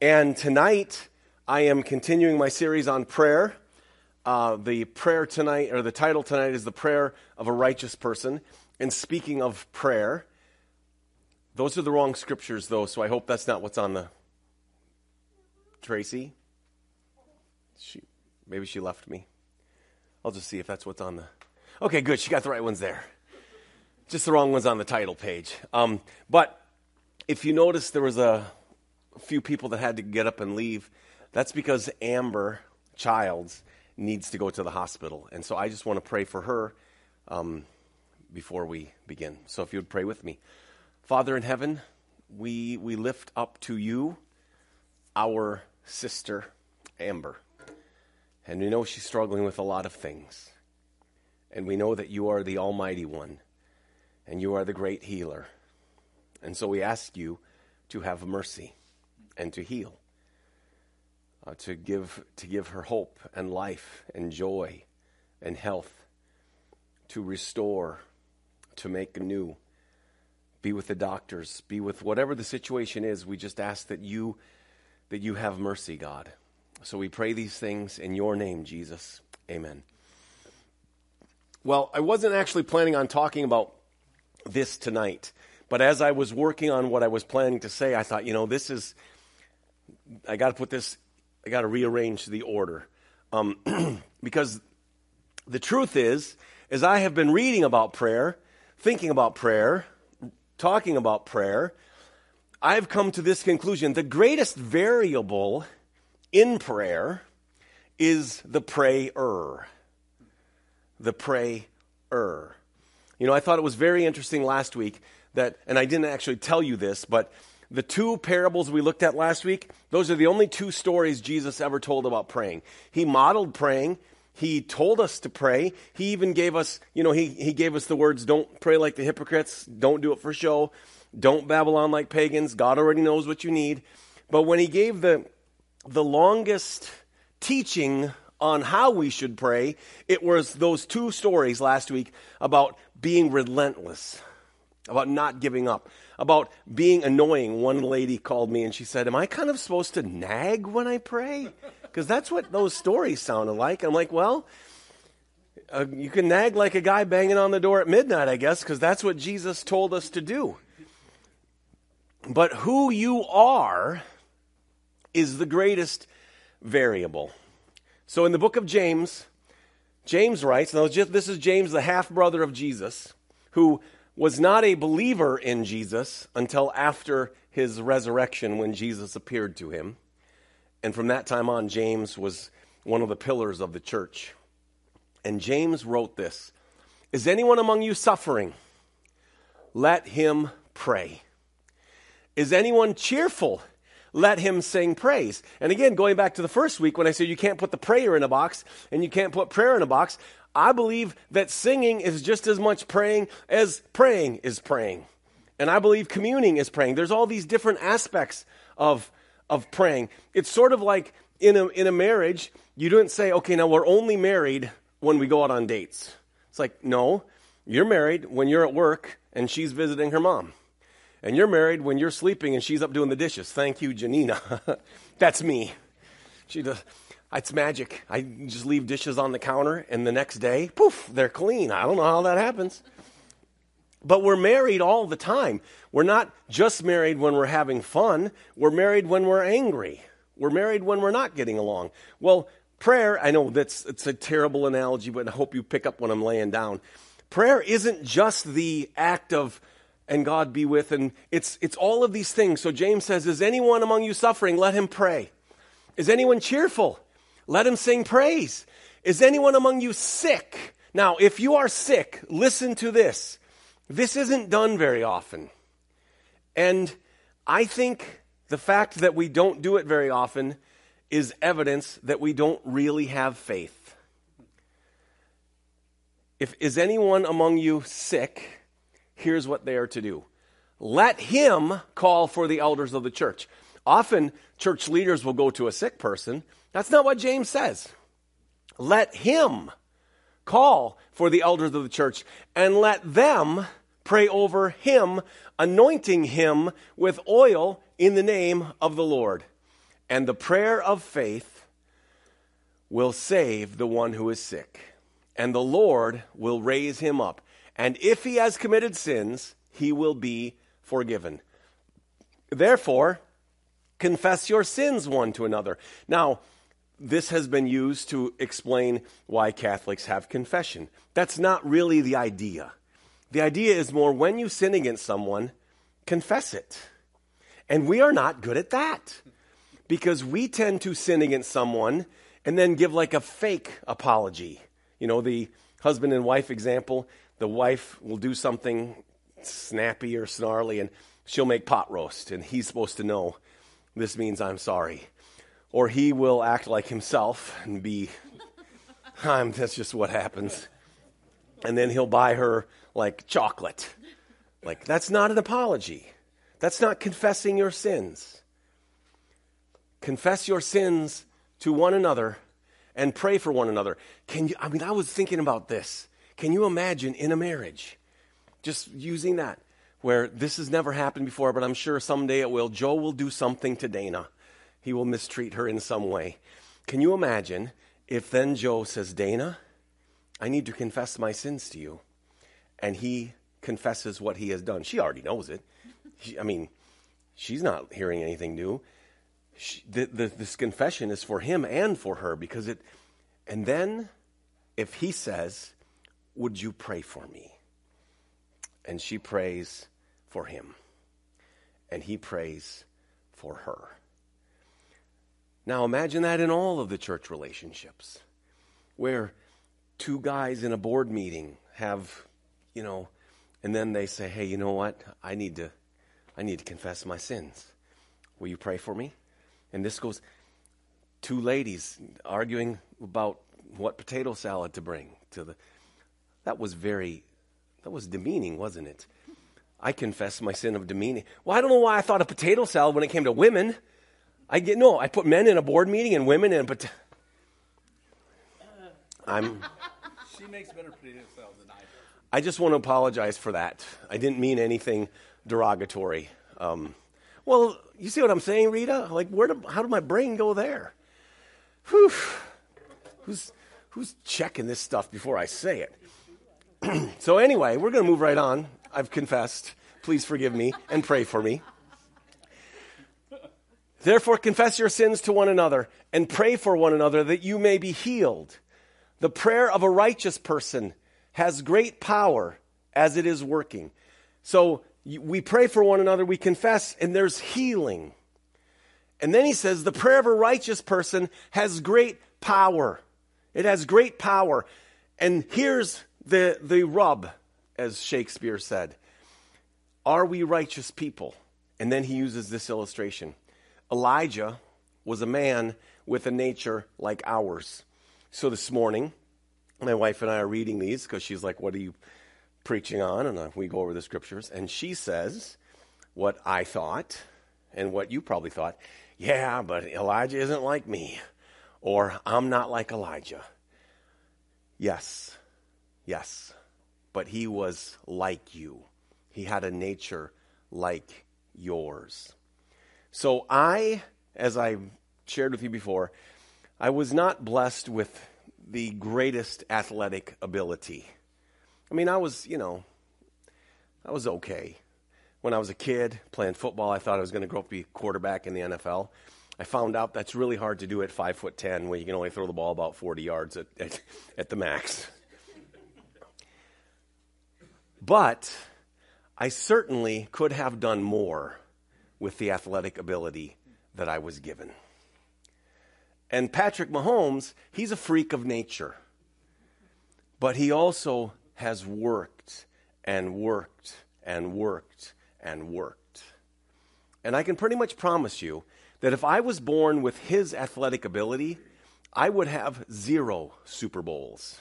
And tonight, I am continuing my series on prayer. Uh, the prayer tonight, or the title tonight, is The Prayer of a Righteous Person. And speaking of prayer, those are the wrong scriptures, though, so I hope that's not what's on the. Tracy? She, maybe she left me. I'll just see if that's what's on the. Okay, good. She got the right ones there. Just the wrong ones on the title page. Um, but if you notice, there was a few people that had to get up and leave. That's because Amber Childs needs to go to the hospital. And so I just want to pray for her um, before we begin. So if you would pray with me. Father in heaven, we, we lift up to you our sister, Amber. And we know she's struggling with a lot of things. And we know that you are the Almighty One, and you are the great healer. And so we ask you to have mercy and to heal, uh, to, give, to give her hope and life and joy and health, to restore, to make new. Be with the doctors, be with whatever the situation is. We just ask that you that you have mercy, God. So we pray these things in your name, Jesus. Amen. Well, I wasn't actually planning on talking about this tonight, but as I was working on what I was planning to say, I thought, you know, this is I got to put this, I got to rearrange the order. Um, because the truth is, as I have been reading about prayer, thinking about prayer, talking about prayer, I've come to this conclusion. The greatest variable in prayer is the prayer. The prayer. You know, I thought it was very interesting last week that, and I didn't actually tell you this, but the two parables we looked at last week, those are the only two stories Jesus ever told about praying. He modeled praying. He told us to pray. He even gave us, you know, he, he gave us the words, don't pray like the hypocrites. Don't do it for show. Don't babble on like pagans. God already knows what you need. But when he gave the, the longest teaching on how we should pray, it was those two stories last week about being relentless, about not giving up about being annoying. One lady called me and she said, Am I kind of supposed to nag when I pray? Because that's what those stories sounded like. I'm like, Well, uh, you can nag like a guy banging on the door at midnight, I guess, because that's what Jesus told us to do. But who you are is the greatest variable. So in the book of James, James writes, now this is James, the half brother of Jesus, who was not a believer in Jesus until after his resurrection when Jesus appeared to him. And from that time on, James was one of the pillars of the church. And James wrote this Is anyone among you suffering? Let him pray. Is anyone cheerful? Let him sing praise. And again, going back to the first week when I said you can't put the prayer in a box and you can't put prayer in a box, I believe that singing is just as much praying as praying is praying. And I believe communing is praying. There's all these different aspects of, of praying. It's sort of like in a, in a marriage, you don't say, okay, now we're only married when we go out on dates. It's like, no, you're married when you're at work and she's visiting her mom. And you're married when you're sleeping and she's up doing the dishes. Thank you, Janina. That's me. She does. It's magic. I just leave dishes on the counter, and the next day, poof, they're clean. I don't know how that happens. But we're married all the time. We're not just married when we're having fun, we're married when we're angry. We're married when we're not getting along. Well, prayer, I know that's it's a terrible analogy, but I hope you pick up when I'm laying down. Prayer isn't just the act of and God be with and it's it's all of these things. So James says, "Is anyone among you suffering? Let him pray. Is anyone cheerful? Let him sing praise. Is anyone among you sick? Now, if you are sick, listen to this. This isn't done very often. And I think the fact that we don't do it very often is evidence that we don't really have faith. If is anyone among you sick, here's what they are to do. Let him call for the elders of the church. Often church leaders will go to a sick person that's not what James says. Let him call for the elders of the church and let them pray over him, anointing him with oil in the name of the Lord. And the prayer of faith will save the one who is sick, and the Lord will raise him up. And if he has committed sins, he will be forgiven. Therefore, confess your sins one to another. Now, this has been used to explain why Catholics have confession. That's not really the idea. The idea is more when you sin against someone, confess it. And we are not good at that because we tend to sin against someone and then give like a fake apology. You know, the husband and wife example the wife will do something snappy or snarly and she'll make pot roast and he's supposed to know this means I'm sorry. Or he will act like himself and be, I'm, that's just what happens. And then he'll buy her like chocolate. Like, that's not an apology. That's not confessing your sins. Confess your sins to one another and pray for one another. Can you, I mean, I was thinking about this. Can you imagine in a marriage, just using that, where this has never happened before, but I'm sure someday it will. Joe will do something to Dana, he will mistreat her in some way. Can you imagine if then Joe says, Dana, I need to confess my sins to you? And he confesses what he has done. She already knows it. She, I mean, she's not hearing anything new. She, the, the, this confession is for him and for her because it. And then, if he says, would you pray for me? And she prays for him. And he prays for her. Now imagine that in all of the church relationships where two guys in a board meeting have, you know, and then they say, "Hey, you know what? I need to I need to confess my sins. Will you pray for me?" And this goes two ladies arguing about what potato salad to bring to the that was very, that was demeaning, wasn't it? I confess my sin of demeaning. Well, I don't know why I thought of potato salad when it came to women. I get no. I put men in a board meeting and women in a potato. I'm. She makes better potato salad than I do. I just want to apologize for that. I didn't mean anything derogatory. Um, well, you see what I'm saying, Rita? Like, where? Do, how did my brain go there? Whew. Who's who's checking this stuff before I say it? so, anyway, we're going to move right on. I've confessed. Please forgive me and pray for me. Therefore, confess your sins to one another and pray for one another that you may be healed. The prayer of a righteous person has great power as it is working. So, we pray for one another, we confess, and there's healing. And then he says, the prayer of a righteous person has great power. It has great power. And here's the, the rub, as Shakespeare said. Are we righteous people? And then he uses this illustration. Elijah was a man with a nature like ours. So this morning, my wife and I are reading these because she's like, What are you preaching on? And uh, we go over the scriptures. And she says, What I thought and what you probably thought. Yeah, but Elijah isn't like me. Or I'm not like Elijah. Yes, Yes, but he was like you. He had a nature like yours. So I, as I shared with you before, I was not blessed with the greatest athletic ability. I mean, I was, you know, I was okay. When I was a kid playing football, I thought I was going to grow up to be a quarterback in the NFL. I found out that's really hard to do at five foot ten, when you can only throw the ball about forty yards at, at, at the max. But I certainly could have done more with the athletic ability that I was given. And Patrick Mahomes, he's a freak of nature. But he also has worked and worked and worked and worked. And I can pretty much promise you that if I was born with his athletic ability, I would have zero Super Bowls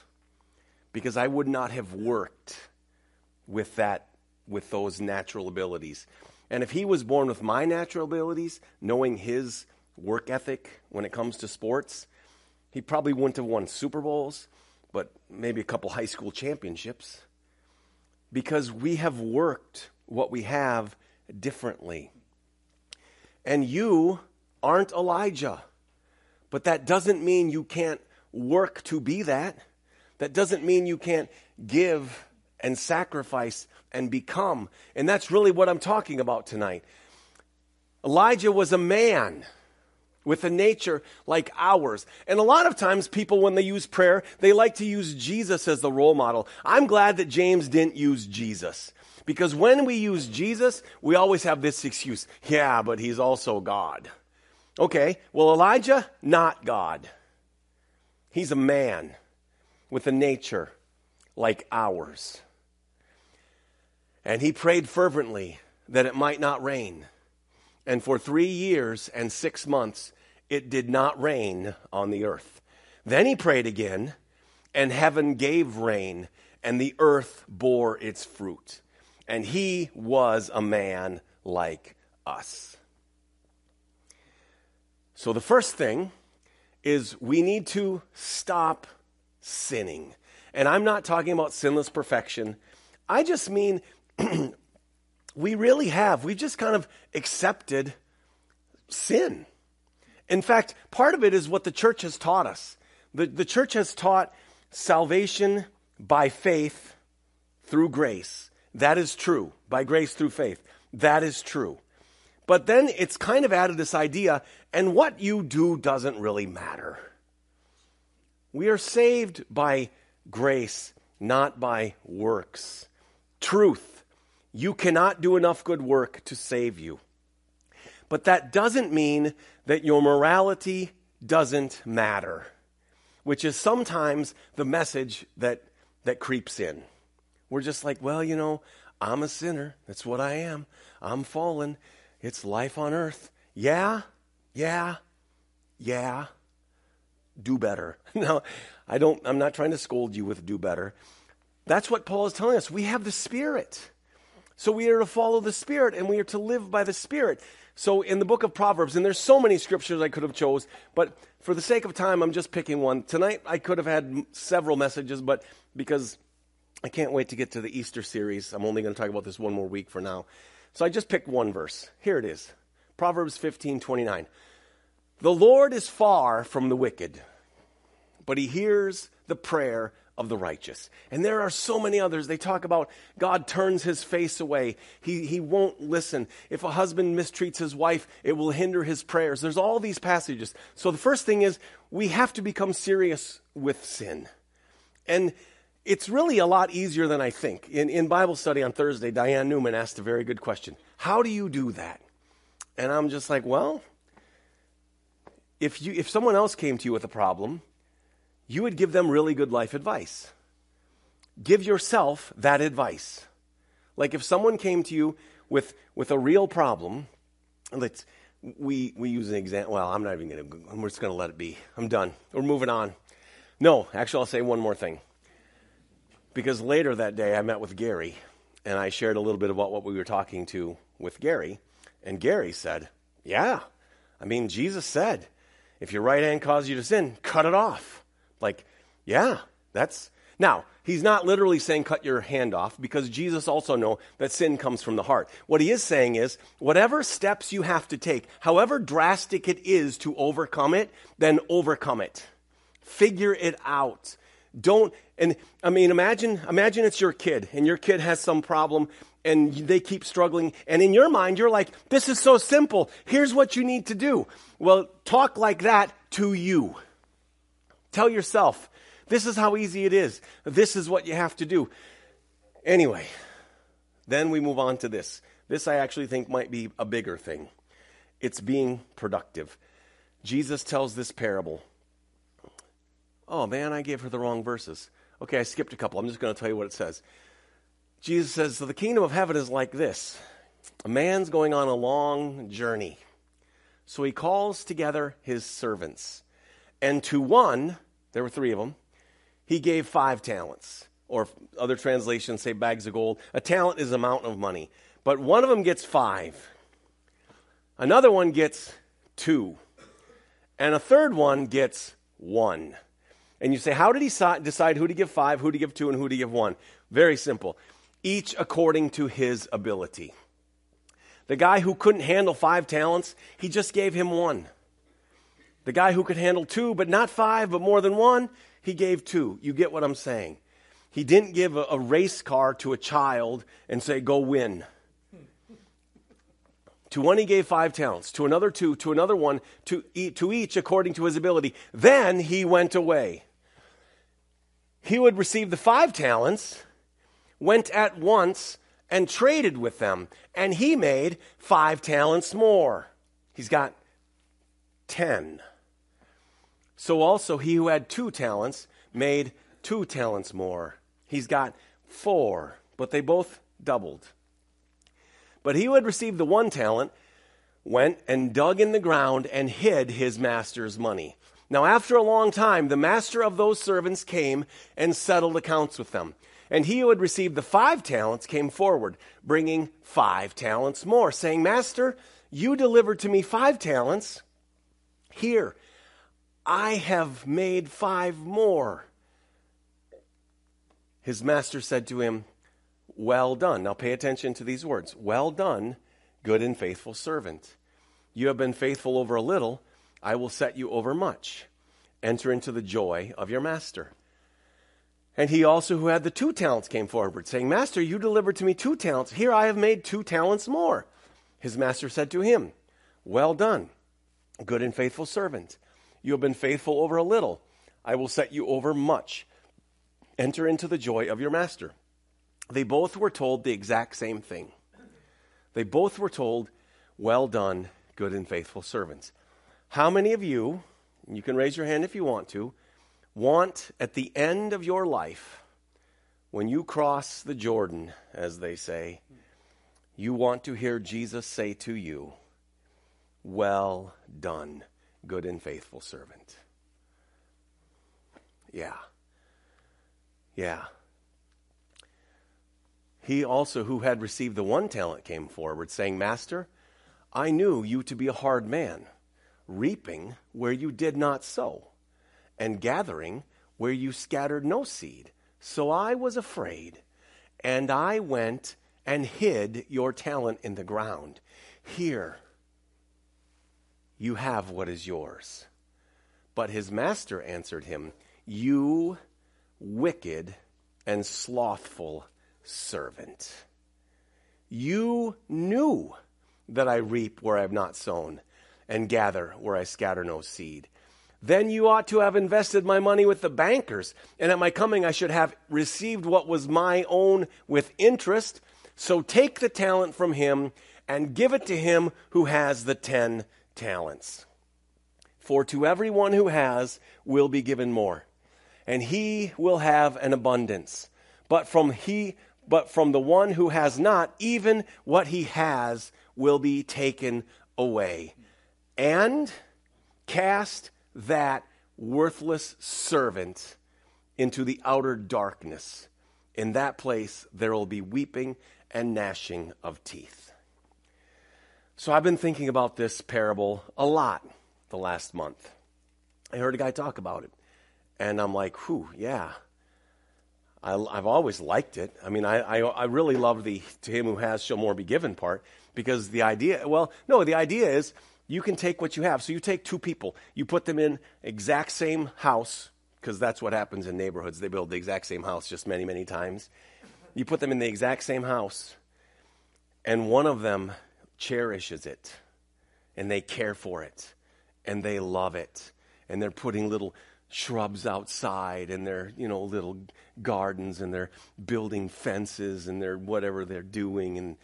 because I would not have worked with that with those natural abilities. And if he was born with my natural abilities, knowing his work ethic when it comes to sports, he probably wouldn't have won Super Bowls, but maybe a couple high school championships. Because we have worked what we have differently. And you aren't Elijah. But that doesn't mean you can't work to be that. That doesn't mean you can't give and sacrifice and become. And that's really what I'm talking about tonight. Elijah was a man with a nature like ours. And a lot of times people, when they use prayer, they like to use Jesus as the role model. I'm glad that James didn't use Jesus. Because when we use Jesus, we always have this excuse. Yeah, but he's also God. Okay, well, Elijah, not God. He's a man with a nature like ours. And he prayed fervently that it might not rain. And for three years and six months, it did not rain on the earth. Then he prayed again, and heaven gave rain, and the earth bore its fruit. And he was a man like us. So the first thing is we need to stop sinning. And I'm not talking about sinless perfection. I just mean we really have. We've just kind of accepted sin. In fact, part of it is what the church has taught us. The, the church has taught salvation by faith through grace. That is true. By grace through faith. That is true. But then it's kind of added this idea, and what you do doesn't really matter. We are saved by grace, not by works. Truth. You cannot do enough good work to save you. But that doesn't mean that your morality doesn't matter, which is sometimes the message that, that creeps in. We're just like, well, you know, I'm a sinner. That's what I am. I'm fallen. It's life on earth. Yeah, yeah, yeah. Do better. no, I don't, I'm not trying to scold you with do better. That's what Paul is telling us. We have the Spirit. So we are to follow the Spirit and we are to live by the Spirit. So in the book of Proverbs, and there's so many scriptures I could have chose, but for the sake of time, I'm just picking one. Tonight I could have had several messages, but because I can't wait to get to the Easter series, I'm only going to talk about this one more week for now. So I just picked one verse. Here it is. Proverbs 15:29. The Lord is far from the wicked, but he hears the prayer of the righteous. And there are so many others. They talk about God turns his face away. He, he won't listen. If a husband mistreats his wife, it will hinder his prayers. There's all these passages. So the first thing is we have to become serious with sin. And it's really a lot easier than I think. In, in Bible study on Thursday, Diane Newman asked a very good question. How do you do that? And I'm just like, well, if you if someone else came to you with a problem, you would give them really good life advice. Give yourself that advice. Like if someone came to you with, with a real problem, let's, we, we use an example. Well, I'm not even going to, I'm just going to let it be. I'm done. We're moving on. No, actually, I'll say one more thing. Because later that day, I met with Gary, and I shared a little bit about what we were talking to with Gary. And Gary said, Yeah, I mean, Jesus said, if your right hand causes you to sin, cut it off. Like, yeah, that's. Now, he's not literally saying cut your hand off because Jesus also know that sin comes from the heart. What he is saying is whatever steps you have to take, however drastic it is to overcome it, then overcome it. Figure it out. Don't and I mean imagine imagine it's your kid and your kid has some problem and they keep struggling and in your mind you're like this is so simple. Here's what you need to do. Well, talk like that to you. Tell yourself, this is how easy it is. This is what you have to do. Anyway, then we move on to this. This I actually think might be a bigger thing. It's being productive. Jesus tells this parable. Oh man, I gave her the wrong verses. Okay, I skipped a couple. I'm just going to tell you what it says. Jesus says, So the kingdom of heaven is like this a man's going on a long journey. So he calls together his servants. And to one, there were three of them. He gave five talents, or other translations say bags of gold. A talent is amount of money. But one of them gets five. Another one gets two. And a third one gets one. And you say, how did he decide who to give five, who to give two, and who to give one? Very simple. Each according to his ability. The guy who couldn't handle five talents, he just gave him one. The guy who could handle two, but not five, but more than one, he gave two. You get what I'm saying? He didn't give a, a race car to a child and say, go win. To one he gave five talents, to another two, to another one, to, to each according to his ability. Then he went away. He would receive the five talents, went at once, and traded with them, and he made five talents more. He's got ten. So also he who had two talents made two talents more. He's got four, but they both doubled. But he who had received the one talent went and dug in the ground and hid his master's money. Now, after a long time, the master of those servants came and settled accounts with them. And he who had received the five talents came forward, bringing five talents more, saying, Master, you delivered to me five talents. Here, I have made five more. His master said to him, Well done. Now pay attention to these words. Well done, good and faithful servant. You have been faithful over a little, I will set you over much. Enter into the joy of your master. And he also, who had the two talents, came forward, saying, Master, you delivered to me two talents. Here I have made two talents more. His master said to him, Well done, good and faithful servant. You have been faithful over a little. I will set you over much. Enter into the joy of your master. They both were told the exact same thing. They both were told, Well done, good and faithful servants. How many of you, you can raise your hand if you want to, want at the end of your life, when you cross the Jordan, as they say, you want to hear Jesus say to you, Well done, good and faithful servant? Yeah. Yeah. He also, who had received the one talent, came forward, saying, Master, I knew you to be a hard man, reaping where you did not sow, and gathering where you scattered no seed. So I was afraid, and I went and hid your talent in the ground. Here, you have what is yours. But his master answered him, You wicked and slothful servant. You knew that I reap where I have not sown and gather where I scatter no seed. Then you ought to have invested my money with the bankers, and at my coming I should have received what was my own with interest. So take the talent from him and give it to him who has the ten talents. For to everyone who has will be given more and he will have an abundance. But from he but from the one who has not, even what he has will be taken away. And cast that worthless servant into the outer darkness. In that place there will be weeping and gnashing of teeth. So I've been thinking about this parable a lot the last month. I heard a guy talk about it. And I'm like, whew, yeah. I, have always liked it. I mean, I, I, I really love the to him who has shall more be given part because the idea, well, no, the idea is you can take what you have. So you take two people, you put them in exact same house because that's what happens in neighborhoods. They build the exact same house just many, many times. You put them in the exact same house, and one of them cherishes it, and they care for it, and they love it, and they're putting little shrubs outside and their you know little gardens and they're building fences and they're whatever they're doing and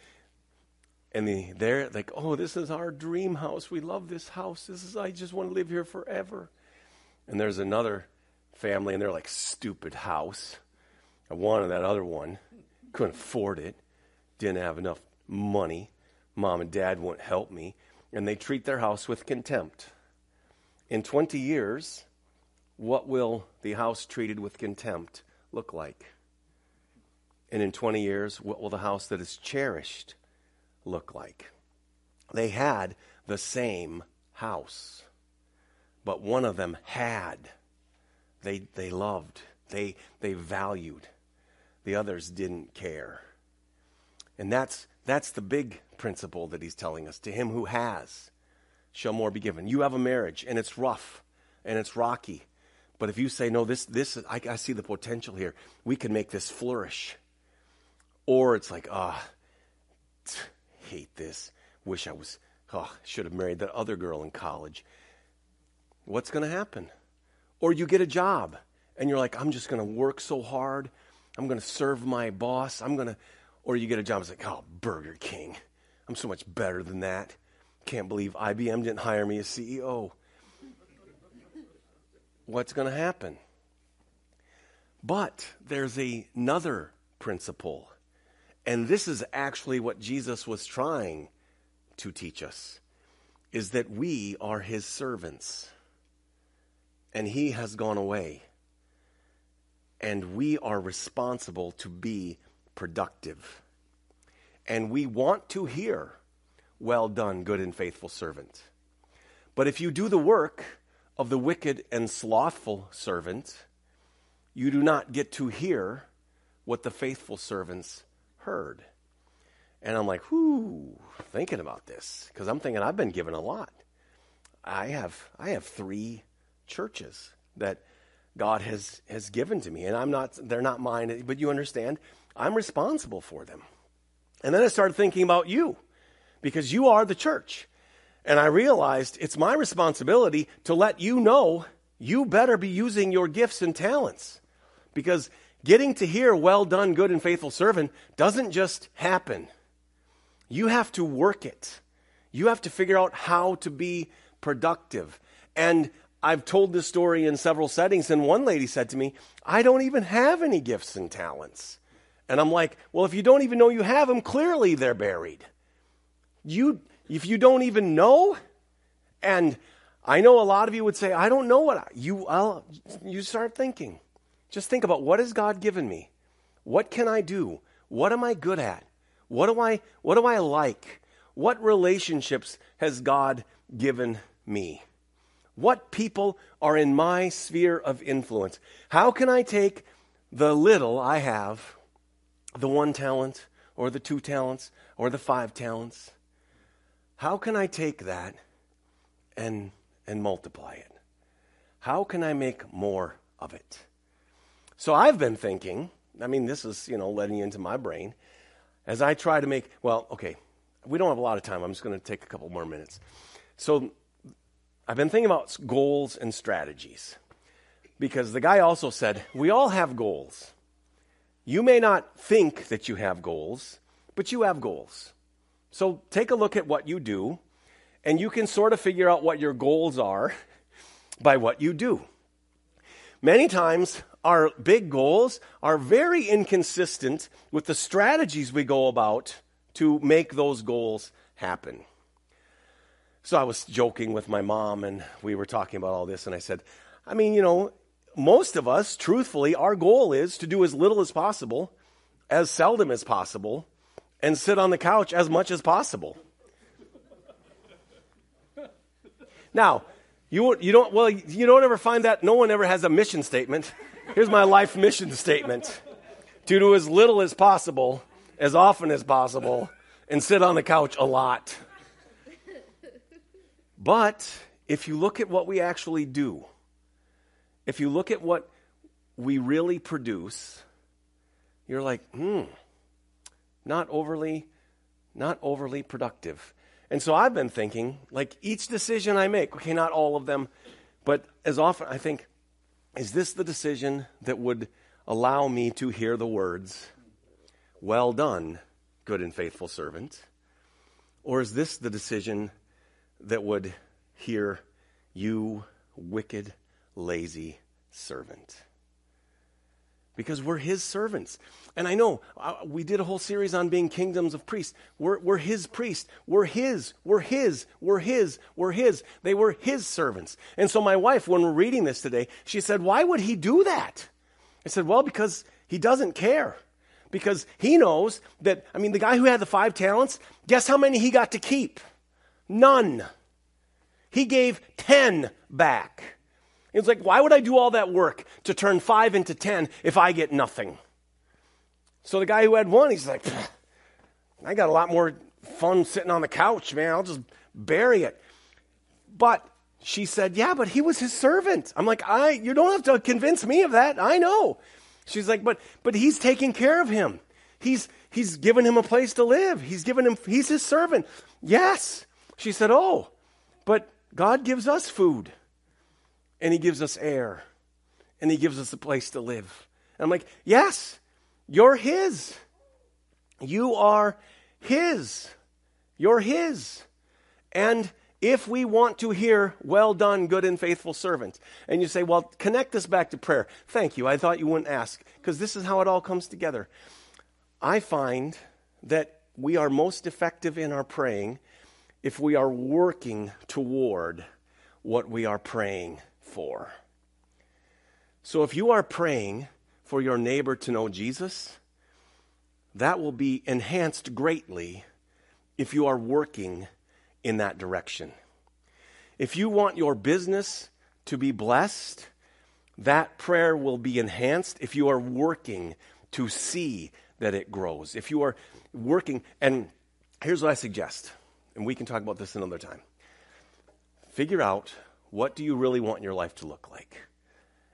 and the, they're like oh this is our dream house. We love this house. This is i just want to live here forever. And there's another family and they're like stupid house. I wanted that other one. Couldn't afford it. Didn't have enough money. Mom and dad won't help me. And they treat their house with contempt. In 20 years what will the house treated with contempt look like? And in 20 years, what will the house that is cherished look like? They had the same house, but one of them had. They, they loved, they, they valued. The others didn't care. And that's, that's the big principle that he's telling us. To him who has, shall more be given. You have a marriage and it's rough and it's rocky. But if you say, no, this, this, I, I see the potential here, we can make this flourish. Or it's like, ah, hate this. Wish I was, oh, should have married that other girl in college. What's going to happen? Or you get a job and you're like, I'm just going to work so hard. I'm going to serve my boss. I'm going to, or you get a job, it's like, oh, Burger King. I'm so much better than that. Can't believe IBM didn't hire me as CEO. What's going to happen? But there's a, another principle. And this is actually what Jesus was trying to teach us is that we are his servants. And he has gone away. And we are responsible to be productive. And we want to hear well done, good and faithful servant. But if you do the work of the wicked and slothful servant, you do not get to hear what the faithful servants heard. And I'm like, whoo, thinking about this because I'm thinking I've been given a lot. I have I have three churches that God has has given to me, and I'm not they're not mine, but you understand, I'm responsible for them. And then I started thinking about you because you are the church. And I realized it's my responsibility to let you know you better be using your gifts and talents. Because getting to hear, well done, good and faithful servant, doesn't just happen. You have to work it. You have to figure out how to be productive. And I've told this story in several settings, and one lady said to me, I don't even have any gifts and talents. And I'm like, well, if you don't even know you have them, clearly they're buried. You, if you don't even know, and I know a lot of you would say, I don't know what I, you, I'll, you start thinking. Just think about what has God given me? What can I do? What am I good at? What do I, what do I like? What relationships has God given me? What people are in my sphere of influence? How can I take the little I have, the one talent, or the two talents, or the five talents, how can I take that and, and multiply it? How can I make more of it? So I've been thinking, I mean, this is, you know, letting you into my brain as I try to make, well, okay, we don't have a lot of time. I'm just going to take a couple more minutes. So I've been thinking about goals and strategies because the guy also said, we all have goals. You may not think that you have goals, but you have goals. So take a look at what you do, and you can sort of figure out what your goals are by what you do. Many times, our big goals are very inconsistent with the strategies we go about to make those goals happen. So I was joking with my mom, and we were talking about all this, and I said, I mean, you know, most of us, truthfully, our goal is to do as little as possible, as seldom as possible, and sit on the couch as much as possible. Now, you, you don't, well, you don't ever find that, no one ever has a mission statement. Here's my life mission statement to do as little as possible, as often as possible, and sit on the couch a lot. But if you look at what we actually do, if you look at what we really produce, you're like, hmm, not overly not overly productive. And so I've been thinking, like each decision I make, okay, not all of them, but as often I think, is this the decision that would allow me to hear the words, well done, good and faithful servant? Or is this the decision that would hear, you wicked, lazy servant? Because we're his servants. And I know uh, we did a whole series on being kingdoms of priests. We're, we're his priests. We're his. We're his. We're his. We're his. They were his servants. And so my wife, when we're reading this today, she said, Why would he do that? I said, Well, because he doesn't care. Because he knows that, I mean, the guy who had the five talents, guess how many he got to keep? None. He gave ten back. It's like, why would I do all that work to turn five into ten if I get nothing? So the guy who had one, he's like, I got a lot more fun sitting on the couch, man. I'll just bury it. But she said, Yeah, but he was his servant. I'm like, I you don't have to convince me of that. I know. She's like, but but he's taking care of him. He's he's given him a place to live. He's given him he's his servant. Yes. She said, Oh, but God gives us food. And he gives us air. And he gives us a place to live. And I'm like, Yes, you're his. You are his. You're his. And if we want to hear, well done, good and faithful servant, and you say, well, connect this back to prayer. Thank you. I thought you wouldn't ask, because this is how it all comes together. I find that we are most effective in our praying if we are working toward what we are praying for. So if you are praying for your neighbor to know Jesus, that will be enhanced greatly if you are working in that direction. If you want your business to be blessed, that prayer will be enhanced if you are working to see that it grows. If you are working, and here's what I suggest, and we can talk about this another time. Figure out what do you really want your life to look like?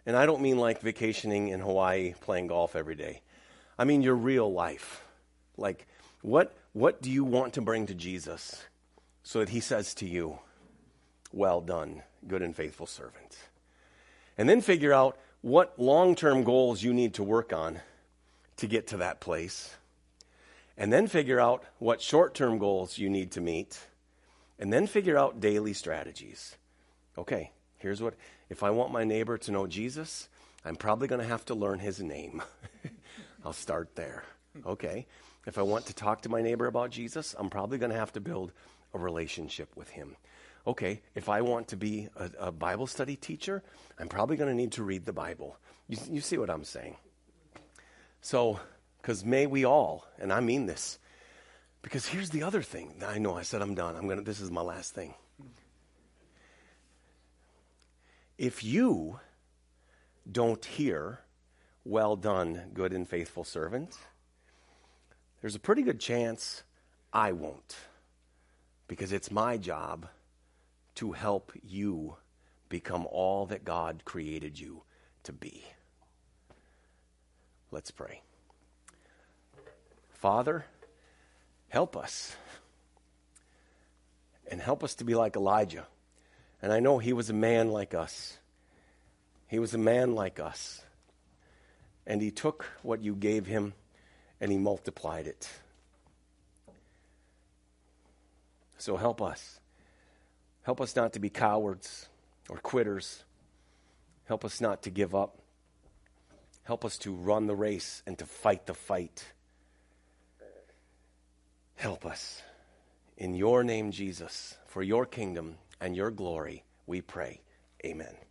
And I don't mean like vacationing in Hawaii playing golf every day. I mean your real life. Like what what do you want to bring to Jesus? so that he says to you, Well done, good and faithful servant. And then figure out what long term goals you need to work on to get to that place. And then figure out what short term goals you need to meet. And then figure out daily strategies. Okay, here's what if I want my neighbor to know Jesus, I'm probably going to have to learn his name. I'll start there. Okay. If I want to talk to my neighbor about Jesus, I'm probably going to have to build a relationship with Him. Okay, if I want to be a, a Bible study teacher, I'm probably going to need to read the Bible. You, you see what I'm saying? So, because may we all, and I mean this, because here's the other thing. I know I said I'm done. I'm gonna. This is my last thing. If you don't hear, "Well done, good and faithful servant," there's a pretty good chance I won't because it's my job to help you become all that God created you to be. Let's pray. Father, help us. And help us to be like Elijah. And I know he was a man like us. He was a man like us. And he took what you gave him and he multiplied it. So help us. Help us not to be cowards or quitters. Help us not to give up. Help us to run the race and to fight the fight. Help us. In your name, Jesus, for your kingdom and your glory, we pray. Amen.